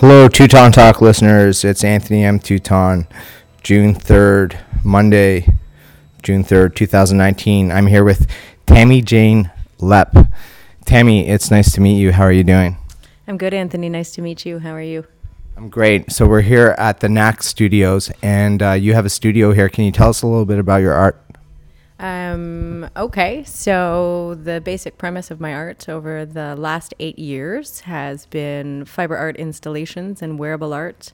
Hello, Teuton Talk listeners. It's Anthony M. Teuton, June 3rd, Monday, June 3rd, 2019. I'm here with Tammy Jane Lepp. Tammy, it's nice to meet you. How are you doing? I'm good, Anthony. Nice to meet you. How are you? I'm great. So, we're here at the NAC Studios, and uh, you have a studio here. Can you tell us a little bit about your art? Um, okay, so the basic premise of my art over the last eight years has been fiber art installations and wearable art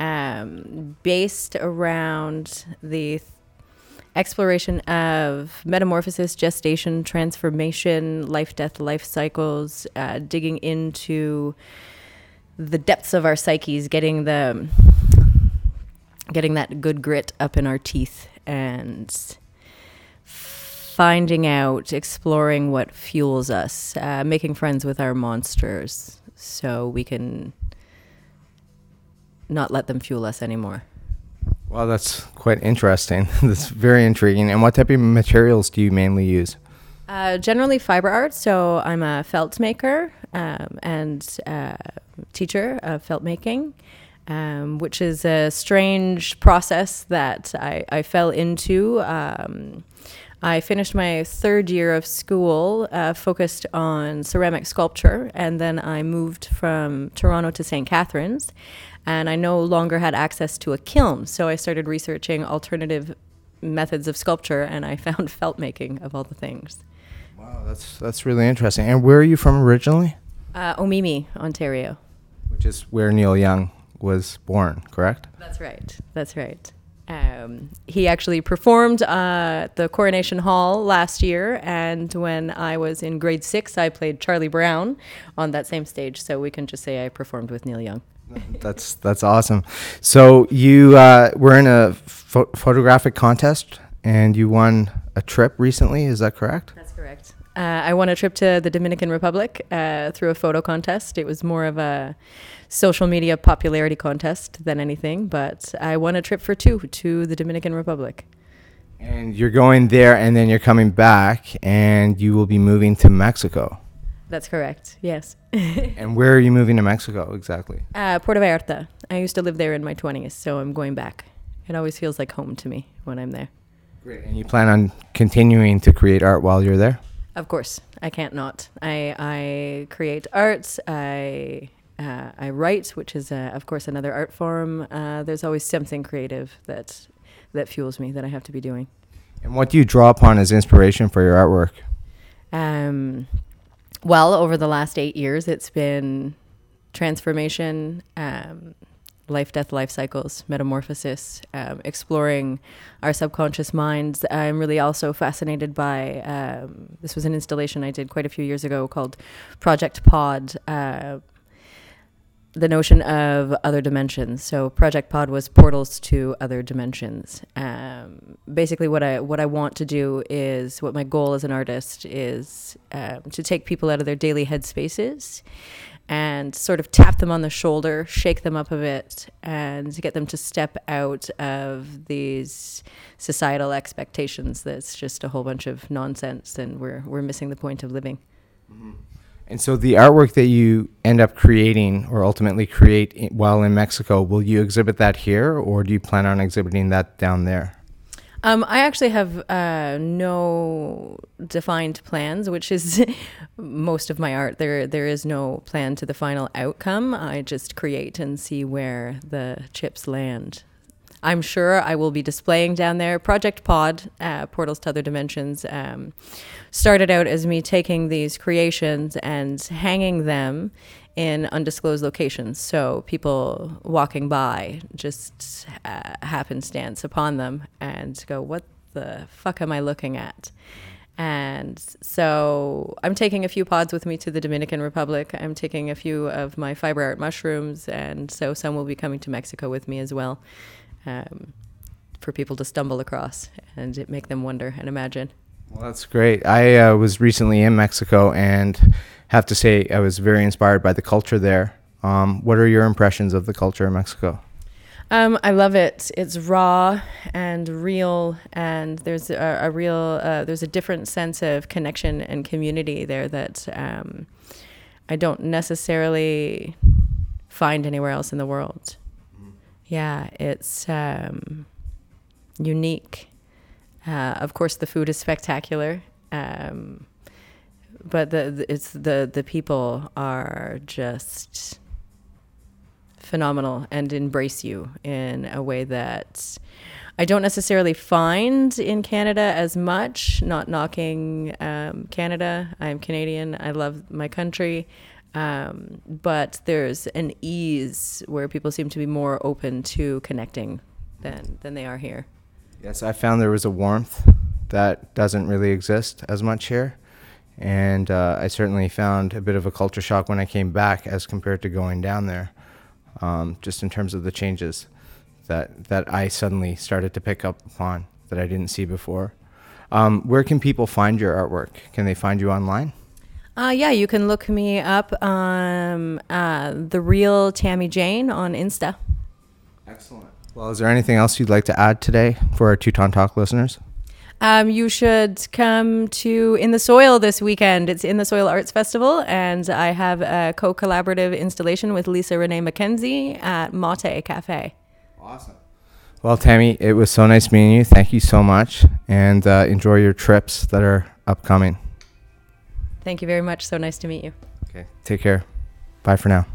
um, based around the exploration of metamorphosis, gestation, transformation, life, death, life cycles, uh, digging into the depths of our psyches, getting the getting that good grit up in our teeth and finding out, exploring what fuels us, uh, making friends with our monsters so we can not let them fuel us anymore. Well, that's quite interesting. that's very intriguing. And what type of materials do you mainly use? Uh, generally fiber art. So I'm a felt maker um, and uh, teacher of felt making. Um, which is a strange process that I, I fell into. Um, I finished my third year of school uh, focused on ceramic sculpture, and then I moved from Toronto to St. Catharines, and I no longer had access to a kiln, so I started researching alternative methods of sculpture, and I found felt making of all the things. Wow, that's that's really interesting. And where are you from originally? Uh, Omemee, Ontario. Which is where Neil Young was born, correct? That's right. That's right. Um, he actually performed uh, at the Coronation Hall last year, and when I was in grade six, I played Charlie Brown on that same stage. So we can just say I performed with Neil Young. that's that's awesome. So you uh, were in a pho- photographic contest, and you won a trip recently. Is that correct? That's correct. Uh, I won a trip to the Dominican Republic uh, through a photo contest. It was more of a social media popularity contest than anything, but I won a trip for two to the Dominican Republic. And you're going there, and then you're coming back, and you will be moving to Mexico. That's correct. Yes. and where are you moving to Mexico exactly? Uh, Puerto Vallarta. I used to live there in my 20s, so I'm going back. It always feels like home to me when I'm there. Great. And you plan on continuing to create art while you're there? Of course, I can't not. I I create art. I uh, I write, which is uh, of course another art form. Uh, there's always something creative that that fuels me that I have to be doing. And what do you draw upon as inspiration for your artwork? Um, well, over the last eight years, it's been transformation, um, life death life cycles metamorphosis um, exploring our subconscious minds. I'm really also fascinated by um, this was an installation i did quite a few years ago called project pod uh, the notion of other dimensions. So project pod was portals to other dimensions. Um, basically what i what i want to do is what my goal as an artist is um, to take people out of their daily headspaces and sort of tap them on the shoulder, shake them up a bit, and get them to step out of these societal expectations that's just a whole bunch of nonsense and we're, we're missing the point of living. Mm-hmm. And so the artwork that you end up creating or ultimately create while in Mexico, will you exhibit that here or do you plan on exhibiting that down there? Um, I actually have uh, no defined plans, which is most of my art. There, there is no plan to the final outcome. I just create and see where the chips land. I'm sure I will be displaying down there. Project Pod, uh, Portals to Other Dimensions, um, started out as me taking these creations and hanging them in undisclosed locations. So people walking by just uh, happenstance upon them and go, What the fuck am I looking at? And so I'm taking a few pods with me to the Dominican Republic. I'm taking a few of my fiber art mushrooms, and so some will be coming to Mexico with me as well um, for people to stumble across and make them wonder and imagine. Well, that's great. I uh, was recently in Mexico and have to say I was very inspired by the culture there. Um, what are your impressions of the culture in Mexico? Um, I love it. It's raw and real, and there's a, a real uh, there's a different sense of connection and community there that um, I don't necessarily find anywhere else in the world. Yeah, it's um, unique. Uh, of course, the food is spectacular, um, but the, it's the the people are just phenomenal and embrace you in a way that I don't necessarily find in Canada as much. Not knocking um, Canada, I'm Canadian. I love my country. Um, but there's an ease where people seem to be more open to connecting than than they are here. Yes, I found there was a warmth that doesn't really exist as much here. And uh, I certainly found a bit of a culture shock when I came back as compared to going down there, um, just in terms of the changes that, that I suddenly started to pick up upon that I didn't see before. Um, where can people find your artwork? Can they find you online? Uh, yeah, you can look me up um, uh, the real Tammy Jane on Insta. Excellent. Well, is there anything else you'd like to add today for our Teuton Talk listeners? Um, you should come to In the Soil this weekend. It's In the Soil Arts Festival, and I have a co collaborative installation with Lisa Renee McKenzie at Mahtay Cafe. Awesome. Well, Tammy, it was so nice meeting you. Thank you so much, and uh, enjoy your trips that are upcoming. Thank you very much. So nice to meet you. Okay. Take care. Bye for now.